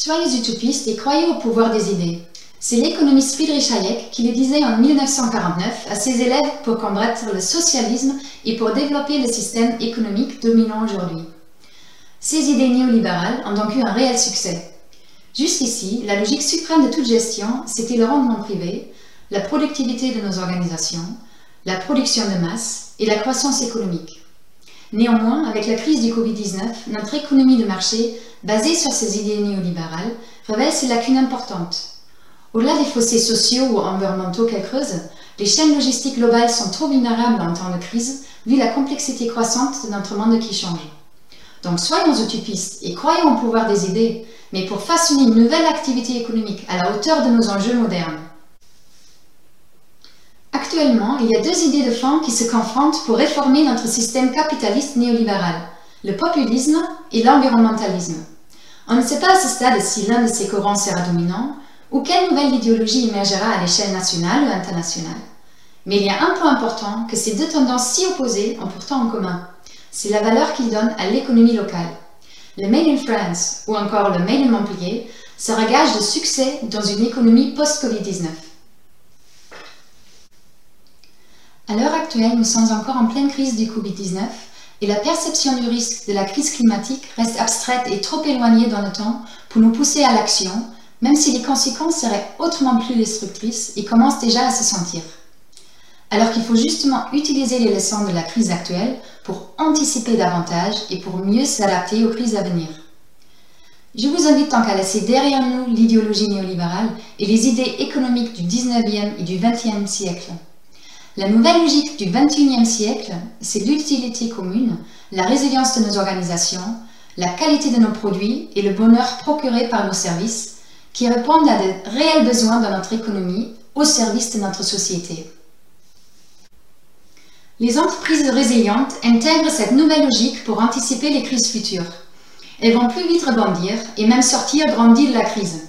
Soyez utopistes et croyez au pouvoir des idées. C'est l'économiste Friedrich Hayek qui le disait en 1949 à ses élèves pour combattre le socialisme et pour développer le système économique dominant aujourd'hui. Ces idées néolibérales ont donc eu un réel succès. Jusqu'ici, la logique suprême de toute gestion, c'était le rendement privé, la productivité de nos organisations, la production de masse et la croissance économique. Néanmoins, avec la crise du Covid-19, notre économie de marché, basée sur ces idées néolibérales, révèle ses lacunes importantes. Au-delà des fossés sociaux ou environnementaux qu'elles creusent, les chaînes logistiques globales sont trop vulnérables en temps de crise, vu la complexité croissante de notre monde qui change. Donc soyons utopistes et croyons au pouvoir des idées, mais pour façonner une nouvelle activité économique à la hauteur de nos enjeux modernes. Actuellement, il y a deux idées de fond qui se confrontent pour réformer notre système capitaliste néolibéral, le populisme et l'environnementalisme. On ne sait pas à ce stade si l'un de ces courants sera dominant ou quelle nouvelle idéologie émergera à l'échelle nationale ou internationale. Mais il y a un point important que ces deux tendances si opposées ont pourtant en commun. C'est la valeur qu'ils donnent à l'économie locale. Le Made in France ou encore le Made in Montpellier sera gage de succès dans une économie post-Covid-19. À l'heure actuelle, nous sommes encore en pleine crise du Covid-19 et la perception du risque de la crise climatique reste abstraite et trop éloignée dans le temps pour nous pousser à l'action, même si les conséquences seraient autrement plus destructrices et commencent déjà à se sentir. Alors qu'il faut justement utiliser les leçons de la crise actuelle pour anticiper davantage et pour mieux s'adapter aux crises à venir. Je vous invite donc à laisser derrière nous l'idéologie néolibérale et les idées économiques du 19e et du 20e siècle. La nouvelle logique du XXIe siècle, c'est l'utilité commune, la résilience de nos organisations, la qualité de nos produits et le bonheur procuré par nos services qui répondent à de réels besoins dans notre économie au service de notre société. Les entreprises résilientes intègrent cette nouvelle logique pour anticiper les crises futures. Elles vont plus vite rebondir et même sortir grandies de la crise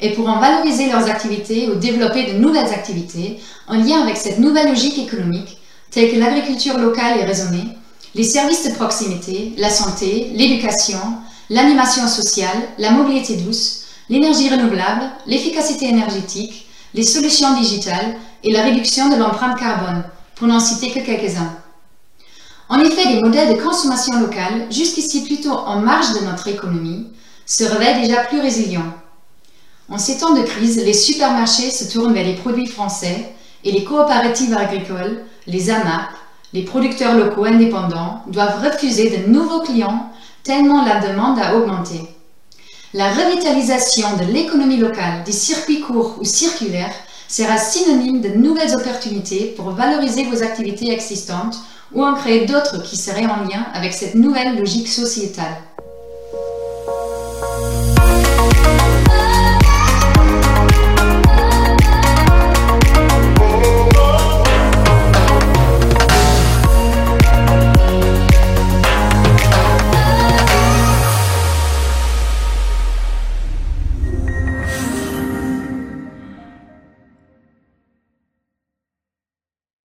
et pourront valoriser leurs activités ou développer de nouvelles activités en lien avec cette nouvelle logique économique, telle que l'agriculture locale et raisonnée, les services de proximité, la santé, l'éducation, l'animation sociale, la mobilité douce, l'énergie renouvelable, l'efficacité énergétique, les solutions digitales et la réduction de l'empreinte carbone, pour n'en citer que quelques-uns. En effet, les modèles de consommation locale, jusqu'ici plutôt en marge de notre économie, se révèlent déjà plus résilients en ces temps de crise, les supermarchés se tournent vers les produits français et les coopératives agricoles, les AMAP, les producteurs locaux indépendants doivent refuser de nouveaux clients tellement la demande a augmenté. La revitalisation de l'économie locale, des circuits courts ou circulaires sera synonyme de nouvelles opportunités pour valoriser vos activités existantes ou en créer d'autres qui seraient en lien avec cette nouvelle logique sociétale.